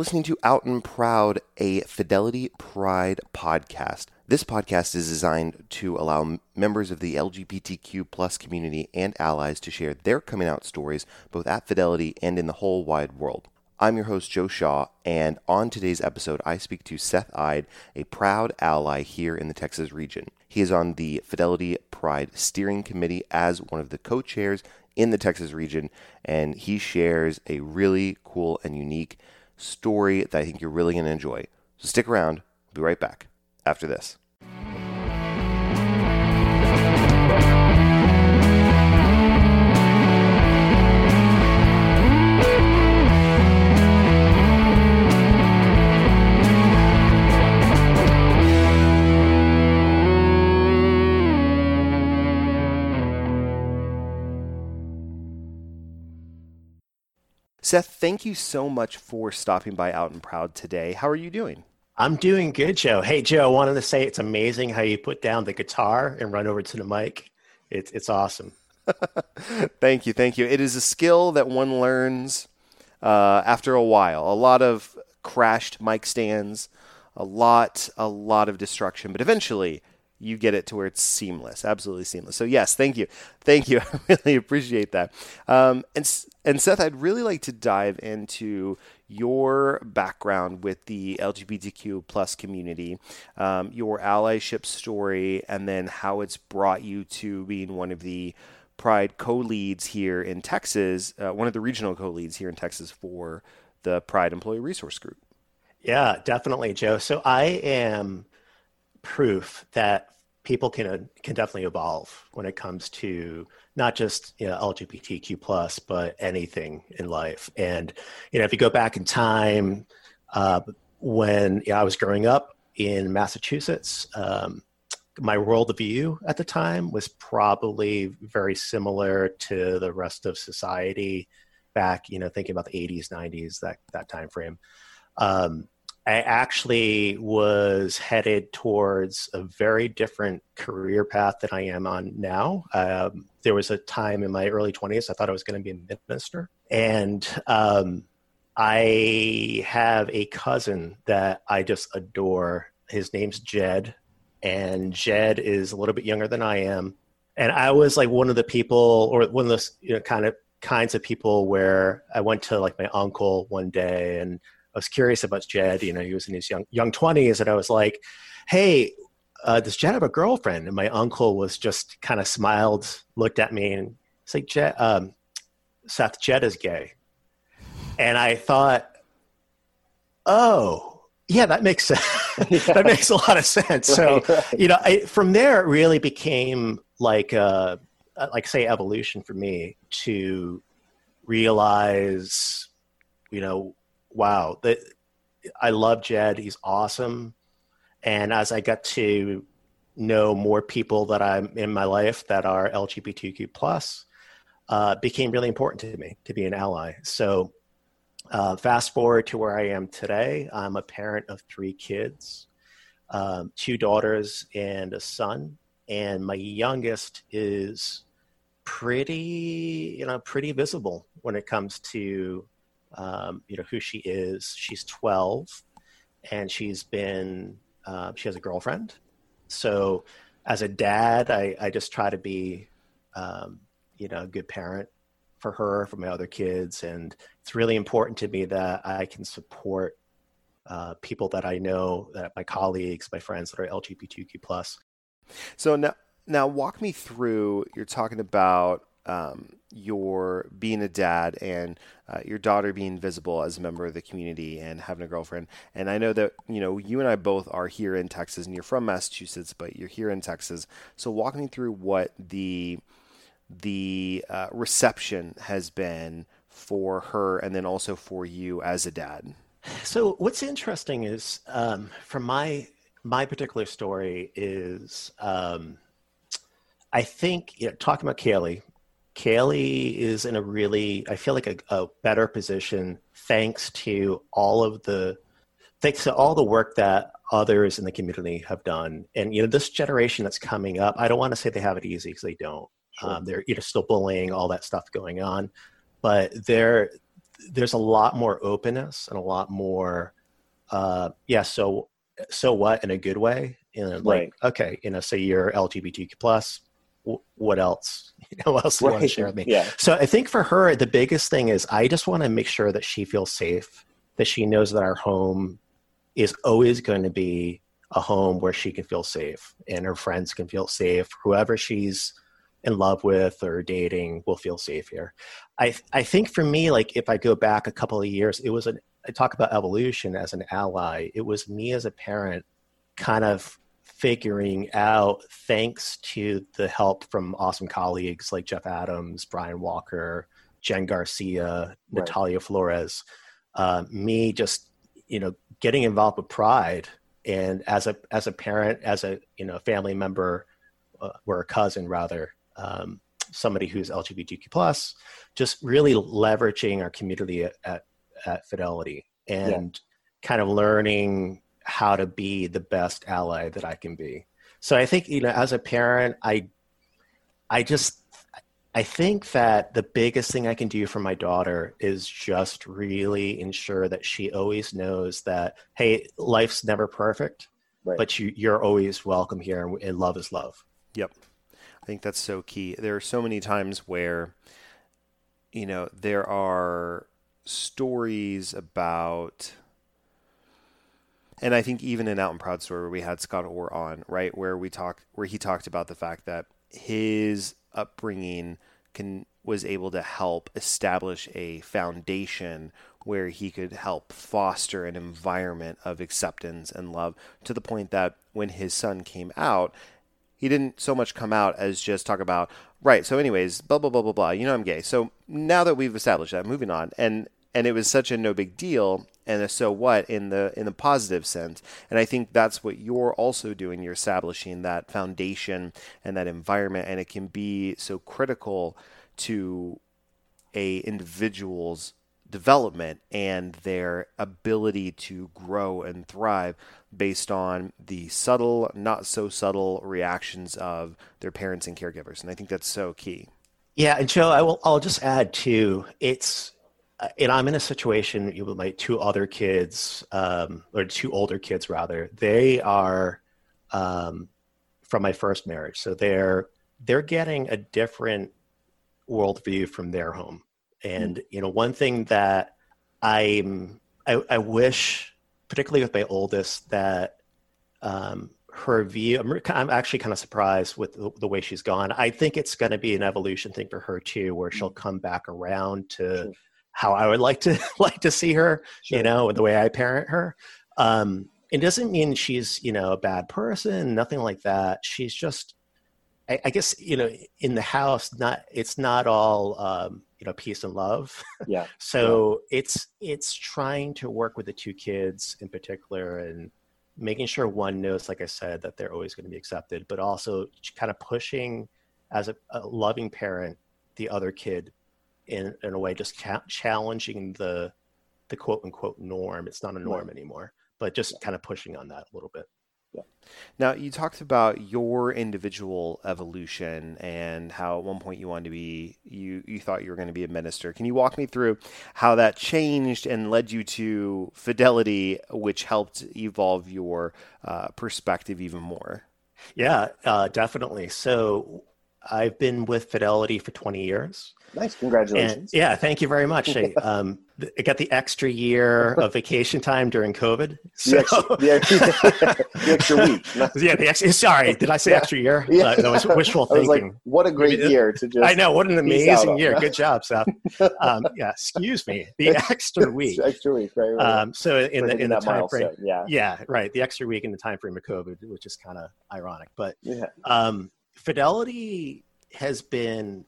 Listening to Out and Proud, a Fidelity Pride podcast. This podcast is designed to allow members of the LGBTQ plus community and allies to share their coming out stories both at Fidelity and in the whole wide world. I'm your host, Joe Shaw, and on today's episode, I speak to Seth Ide, a proud ally here in the Texas region. He is on the Fidelity Pride Steering Committee as one of the co chairs in the Texas region, and he shares a really cool and unique story that I think you're really going to enjoy. So stick around. We'll be right back after this. Seth, thank you so much for stopping by Out and Proud today. How are you doing? I'm doing good, Joe. Hey, Joe, I wanted to say it's amazing how you put down the guitar and run over to the mic. It's it's awesome. thank you, thank you. It is a skill that one learns uh, after a while. A lot of crashed mic stands, a lot, a lot of destruction, but eventually you get it to where it's seamless, absolutely seamless. So yes, thank you, thank you. I really appreciate that. Um, and and Seth, I'd really like to dive into your background with the LGBTQ plus community, um, your allyship story, and then how it's brought you to being one of the Pride co-leads here in Texas, uh, one of the regional co-leads here in Texas for the Pride Employee Resource Group. Yeah, definitely, Joe. So I am proof that people can can definitely evolve when it comes to not just you know, LGBTQ plus, but anything in life. And you know, if you go back in time, uh, when you know, I was growing up in Massachusetts, um, my worldview at the time was probably very similar to the rest of society back. You know, thinking about the '80s, '90s, that that time frame. Um, I actually was headed towards a very different career path than I am on now. Um, there was a time in my early 20s I thought I was going to be a minister. And um, I have a cousin that I just adore. His name's Jed. And Jed is a little bit younger than I am. And I was like one of the people, or one of those you know, kind of kinds of people where I went to like my uncle one day and I was curious about Jed. You know, he was in his young young twenties, and I was like, "Hey, uh, does Jed have a girlfriend?" And my uncle was just kind of smiled, looked at me, and it's like, "Jed, um, Seth, Jed is gay." And I thought, "Oh, yeah, that makes sense. that makes a lot of sense." So, you know, I, from there, it really became like, uh, like say, evolution for me to realize, you know wow, that I love Jed. He's awesome. And as I got to know more people that I'm in my life that are LGBTQ plus, uh, became really important to me to be an ally. So uh, fast forward to where I am today. I'm a parent of three kids, um, two daughters and a son, and my youngest is pretty, you know, pretty visible when it comes to um, you know who she is. She's 12, and she's been uh, she has a girlfriend. So as a dad, I, I just try to be um, you know a good parent for her, for my other kids, and it's really important to me that I can support uh, people that I know, that my colleagues, my friends that are LGBTQ plus. So now, now walk me through. You're talking about um, your being a dad and uh, your daughter being visible as a member of the community and having a girlfriend. And I know that you know you and I both are here in Texas, and you're from Massachusetts, but you're here in Texas. So walk me through what the the uh, reception has been for her, and then also for you as a dad. So what's interesting is um, from my my particular story is. Um, I think you know, talking about Kaylee, Kaylee is in a really, I feel like a, a, better position thanks to all of the, thanks to all the work that others in the community have done. And, you know, this generation that's coming up, I don't want to say they have it easy because they don't. Sure. Um, they're, you know, still bullying, all that stuff going on. But they're, there's a lot more openness and a lot more uh, yeah so so what in a good way you know, like Right. okay you know say you're lgbtq plus what else you know what else do you want to share with me? Yeah. so i think for her the biggest thing is i just want to make sure that she feels safe that she knows that our home is always going to be a home where she can feel safe and her friends can feel safe. Whoever she's in love with or dating will feel safe here. I i think for me like if i go back a couple of years it was an i talk about evolution as an ally. It was me as a parent kind of figuring out thanks to the help from awesome colleagues like jeff adams brian walker jen garcia Right. natalia flores uh, me just you know getting involved with pride and as a as a parent as a you know family member uh, or a cousin rather um, somebody who's lgbtq plus just really leveraging our community at, at, at fidelity and kind of learning how to be the best ally that i can be so i think you know as a parent i i just I think that the biggest thing I can do for my daughter is just really ensure that she always knows that, hey, life's never perfect, Right. but you, you're always welcome here and, and love is love. Yep. I think that's so key. There are so many times where, you know, there are stories about, and I think even in Out and Proud story where we had Scott Orr on, right, where we talked, where he talked about the fact that his upbringing can was able to help establish a foundation where he could help foster an environment of acceptance and love to the point that when his son came out he didn't so much come out as just talk about right so anyways blah blah blah blah blah you know i'm gay. So now that we've established that moving on. And and it was such a no big deal and a so what in the in the positive sense and i think that's what you're also doing you're establishing that foundation and that environment and it can be so critical to a individual's development and their ability to grow and thrive based on the subtle, not so subtle reactions of their parents and caregivers. And I think that's so key. Yeah, and Joe, I will. I'll just add too. It's, and I'm in a situation with my two other kids, um, or two older kids rather. They are um, from my first marriage, so they're they're getting a different worldview from their home. And you know, one thing that I'm, I, I wish, particularly with my oldest, that um, her view. I'm, I'm actually kind of surprised with the, the way she's gone. I think it's going to be an evolution thing for her too, where she'll come back around to. How I would like to like to see her, Sure. you know, the way I parent her. Um, it doesn't mean she's you know a bad person, nothing like that. She's just, I, I guess you know, in the house, not it's not all um, you know peace and love. Yeah. So it's it's trying to work with the two kids in particular and making sure one knows, like I said, that they're always going to be accepted, but also kind of pushing as a, a loving parent the other kid in in a way, just cha- challenging the the quote unquote norm. It's not a norm anymore, but just kind of pushing on that a little bit. Yeah. Now, you talked about your individual evolution and how at one point you wanted to be, you, you thought you were going to be a minister. Can you walk me through how that changed and led you to fidelity, which helped evolve your uh, perspective even more? Yeah, uh, definitely. So I've been with Fidelity for 20 years. Nice. And Congratulations. yeah, thank you very much. I, um, I got the extra year of vacation time during COVID. So, The extra, the extra, the extra week. Yeah, the extra, sorry, did I say Yeah. extra year? Yeah. Uh, that was wishful thinking. like, what a great year to just. I know, what an amazing year. Good job, Seth. Um, yeah, excuse me. The extra week. Extra week, right? right. Um, so in the in the time frame, Yeah. yeah, right. The extra week in the time frame of COVID, which is kind of ironic, but Yeah. um, Fidelity has been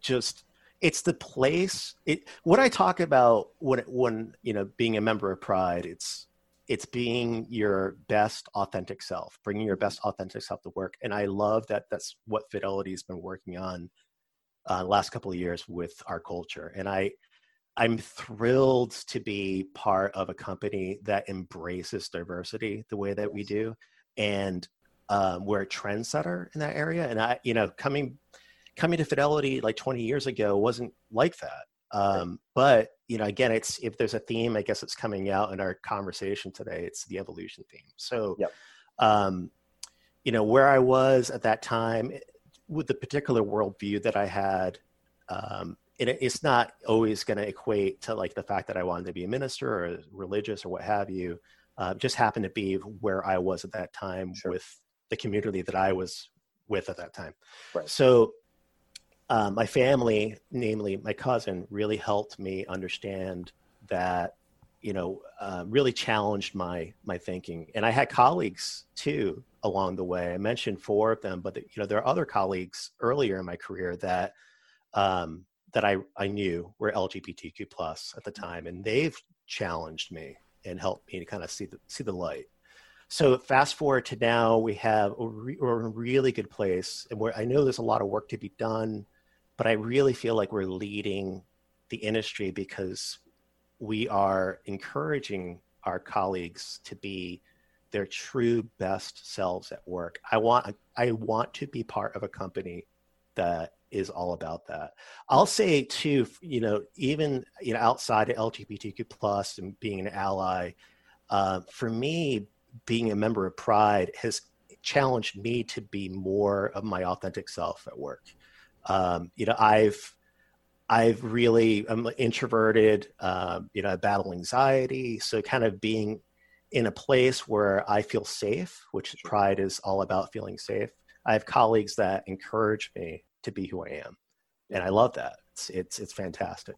just it's the place it what i talk about when when you know being a member of pride it's it's being your best authentic self bringing your best authentic self to work. And i love that that's what fidelity has been working on uh, last couple of years with our culture. And i i'm thrilled to be part of a company that embraces diversity the way that we do. And um, we're a trendsetter in that area and i you know coming coming to fidelity like 20 years ago wasn't like that Um, but you know, again, it's if there's a theme, I guess it's coming out in our conversation today. It's the evolution theme. So, Yep. um, you know, where I was at that time with the particular worldview that I had, um, it, it's not always going to equate to like the fact that I wanted to be a minister or religious or what have you. Uh, just happened to be where I was at that time Sure. with the community that I was with at that time. Right. So uh, my family, namely my cousin, really helped me understand that, you know, uh, really challenged my my thinking. And I had colleagues too along the way. I mentioned four of them, but you know, there are other colleagues earlier in my career that um, that I I knew were LGBTQ plus at the time, and they've challenged me and helped me to kind of see the see the light. So fast forward to now, we have a re- we're in a really good place, and I know there's a lot of work to be done, but I really feel like we're leading the industry because we are encouraging our colleagues to be their true best selves at work. I want I want to be part of a company that is all about that. I'll say too, you know, even you know outside of LGBTQ plus and being an ally, uh, for me, being a member of Pride has challenged me to be more of my authentic self at work. Um, you know, I've I've really I'm introverted. Um, you know, I battle anxiety, so kind of being in a place where I feel safe, which Pride is all about feeling safe. I have colleagues that encourage me to be who I am, and I love that. It's it's it's fantastic.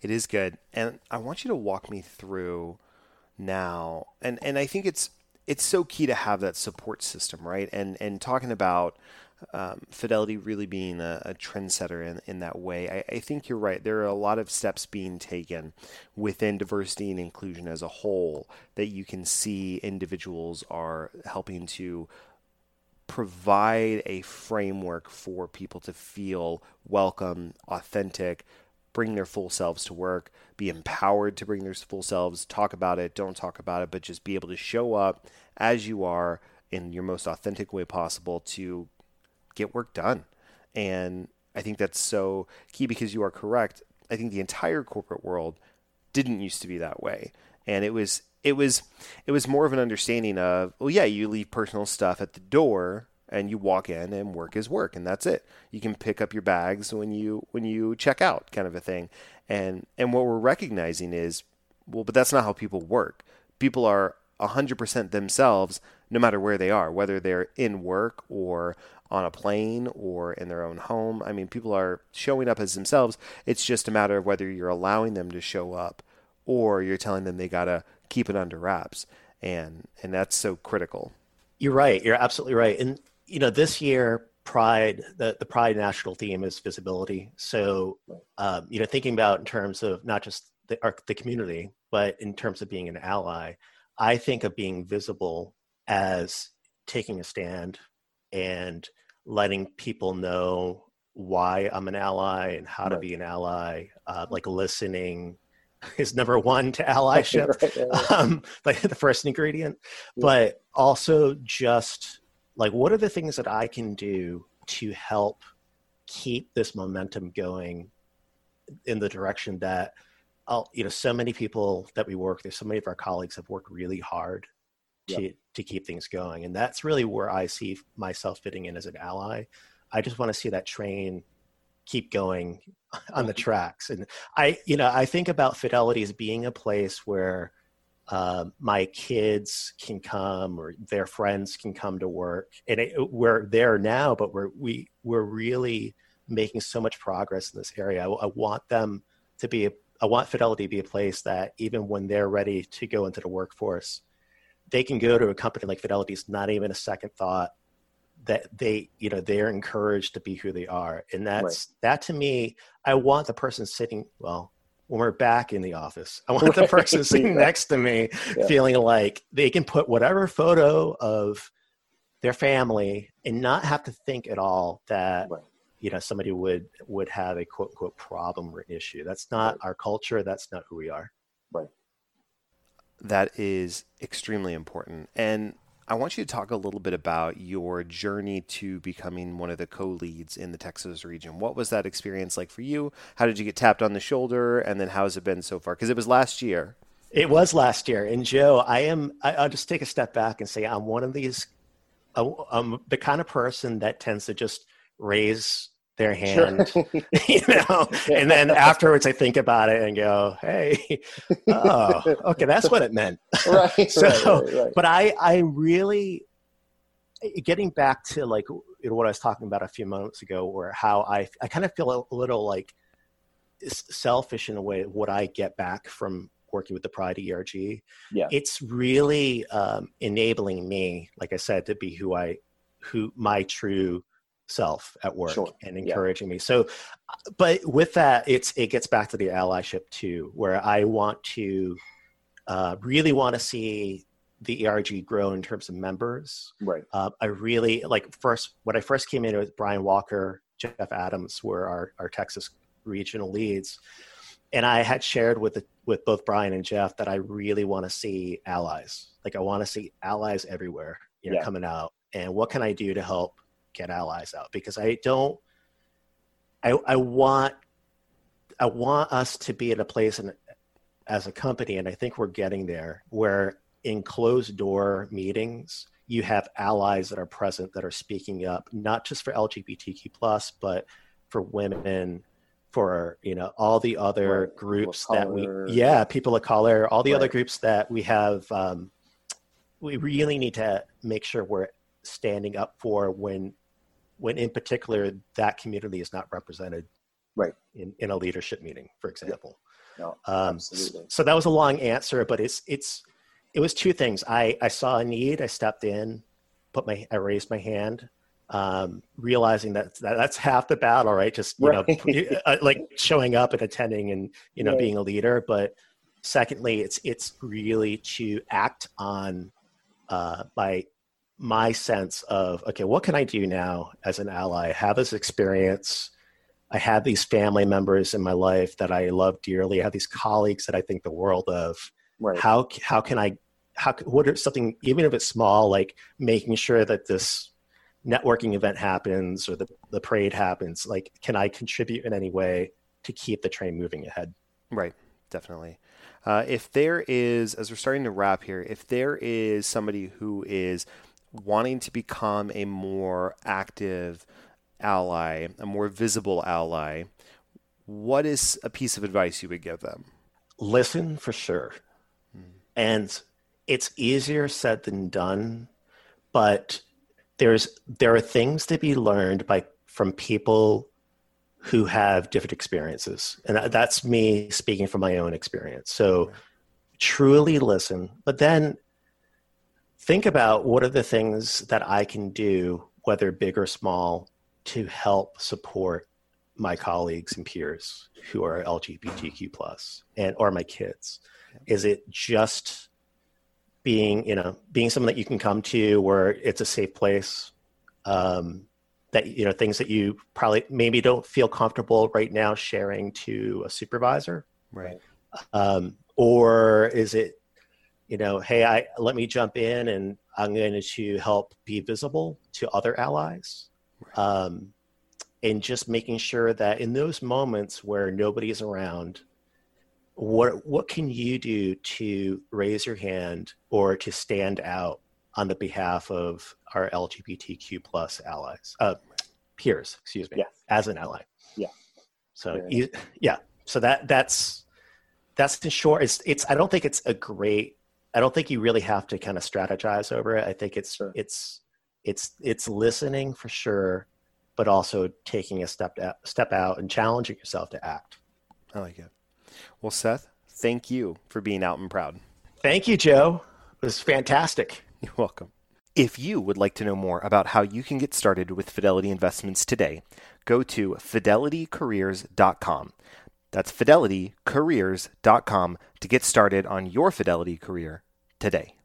It is good, and I want you to walk me through now, and and I think it's it's so key to have that support system, right? And and talking about um, Fidelity really being a, a trendsetter in, in that way, I, I think you're right. There are a lot of steps being taken within diversity and inclusion as a whole that you can see individuals are helping to provide a framework for people to feel welcome, authentic, bring their full selves to work, be empowered to bring their full selves, talk about it, don't talk about it, but just be able to show up as you are in your most authentic way possible to get work done. And I think that's so key because you are correct. I think the entire corporate world didn't used to be that way. And it was it was it was more of an understanding of, well yeah, you leave personal stuff at the door and you walk in and work is work and that's it. You can pick up your bags when you when you check out kind of a thing. And and what we're recognizing is well, but that's not how people work. People are 100% themselves no matter where they are, whether they're in work or on a plane or in their own home. I mean, people are showing up as themselves. It's just a matter of whether you're allowing them to show up or you're telling them they got to keep it under wraps. And and that's so critical. You're right. You're absolutely right. And you know, this year Pride, the, the Pride national theme is visibility. So, um, you know, thinking about in terms of not just the, our, the community, but in terms of being an ally, I think of being visible as taking a stand and letting people know why I'm an ally and how to be an ally, uh, like listening is number one to allyship Right, right, right. um, like the first ingredient, Yeah. but also just like what are the things that I can do to help keep this momentum going in the direction that I'll, you know, so many people that we work with, so many of our colleagues have worked really hard to to keep things going, and that's really where I see myself fitting in as an ally. I just want to see that train keep going on the mm-hmm. tracks, and I, you know, I think about Fidelity as being a place where um, my kids can come or their friends can come to work, and it, we're there now, but we're we we're really making so much progress in this area. I, I want them to be. A, I want Fidelity to be a place that even when they're ready to go into the workforce, they can go to a company like Fidelity. It's not even a second thought that they, you know, they're encouraged to be who they are, and that's that to me. I want the person sitting well when we're back in the office. I want the person sitting Yeah. next to me Yeah. feeling like they can put whatever photo of their family and not have to think at all that Right. you know somebody would would have a quote unquote problem or issue. That's not Right. our culture. That's not who we are. that is extremely important. And I want you to talk a little bit about your journey to becoming one of the co-leads in the Texas region. What was that experience like for you? How did you get tapped on the shoulder, and then how has it been so far? Because it was last year. It was last year, and Joe, I am. I, will just take a step back and say I'm one of these. Uh, I'm the kind of person that tends to just raise their hand, sure. you know, and then afterwards I think about it and go, "Hey, oh, okay, that's what it meant." Right. so, right, right, but I, I really, getting back to like you know, what I was talking about a few moments ago, where how I, I kind of feel a little like selfish in a way what I get back from working with the Pride ERG. Yeah. It's really um, enabling me, like I said, to be who I, who my true self at work sure. and encouraging yeah. me. So, but with that, it's it gets back to the allyship too, where I want to uh, really want to see the ERG grow in terms of members. Right. Uh, I really like first when I first came in with Brian Walker, Jeff Adams were our our Texas regional leads, and I had shared with the, with both Brian and Jeff that I really want to see allies. Like I want to see allies everywhere, you know, yeah. coming out. And what can I do to help get allies out because I don't. I I want I want us to be at a place in, as a company, and I think we're getting there, where in closed door meetings you have allies that are present that are speaking up, not just for LGBTQ plus, but for women, for you know all the other right. groups that we yeah people of color, all the right. other groups that we have. Um, we really need to make sure we're standing up for when when in particular that community is not represented right. in, in a leadership meeting for example. No, um, absolutely. so that was a long answer but it's it's it was two things. I i saw a need i stepped in put my i raised my hand um, realizing that, that, that's half the battle right? Just you right. know uh, like showing up and attending and you know being a leader but secondly it's it's really to act on uh, by my sense of okay what can i do now as an ally? I have this experience. I have these family members in my life that i love dearly. I have these colleagues that i think the world of. Right. how how can i how what are something even if it's small like making sure that this networking event happens or the, the parade happens like can i contribute in any way to keep the train moving ahead? Right. Definitely. Uh, if there is as we're starting to wrap here if there is somebody who is wanting to become a more active ally, a more visible ally, what is a piece of advice you would give them? Listen for sure. Mm. And it's easier said than done, but there's there are things to be learned by from people who have different experiences. And that's me speaking from my own experience. So truly listen, but then think about what are the things that I can do, whether big or small, to help support my colleagues and peers who are LGBTQ plus and or my kids. Is it just being, you know, being someone that you can come to where it's a safe place? Um, that you know things that you probably maybe don't feel comfortable right now sharing to a supervisor right um, or is it you know, hey, I let me jump in and I'm going to help be visible to other allies. Um, and just making sure that in those moments where nobody's around, what what can you do to raise your hand or to stand out on the behalf of our LGBTQ plus allies, uh, peers, excuse me, as an ally. Yeah. So yeah. yeah. So that that's that's in short. It's it's. I don't think it's a great I don't think you really have to kind of strategize over it. I think it's sure. it's it's it's listening for sure, but also taking a step out, step out and challenging yourself to act. I like it. Well, Seth, thank you for being out and proud. Thank you, Joe. It was fantastic. You're welcome. If you would like to know more about how you can get started with Fidelity Investments today, go to fidelitycareers.com. That's fidelitycareers.com to get started on your Fidelity career today.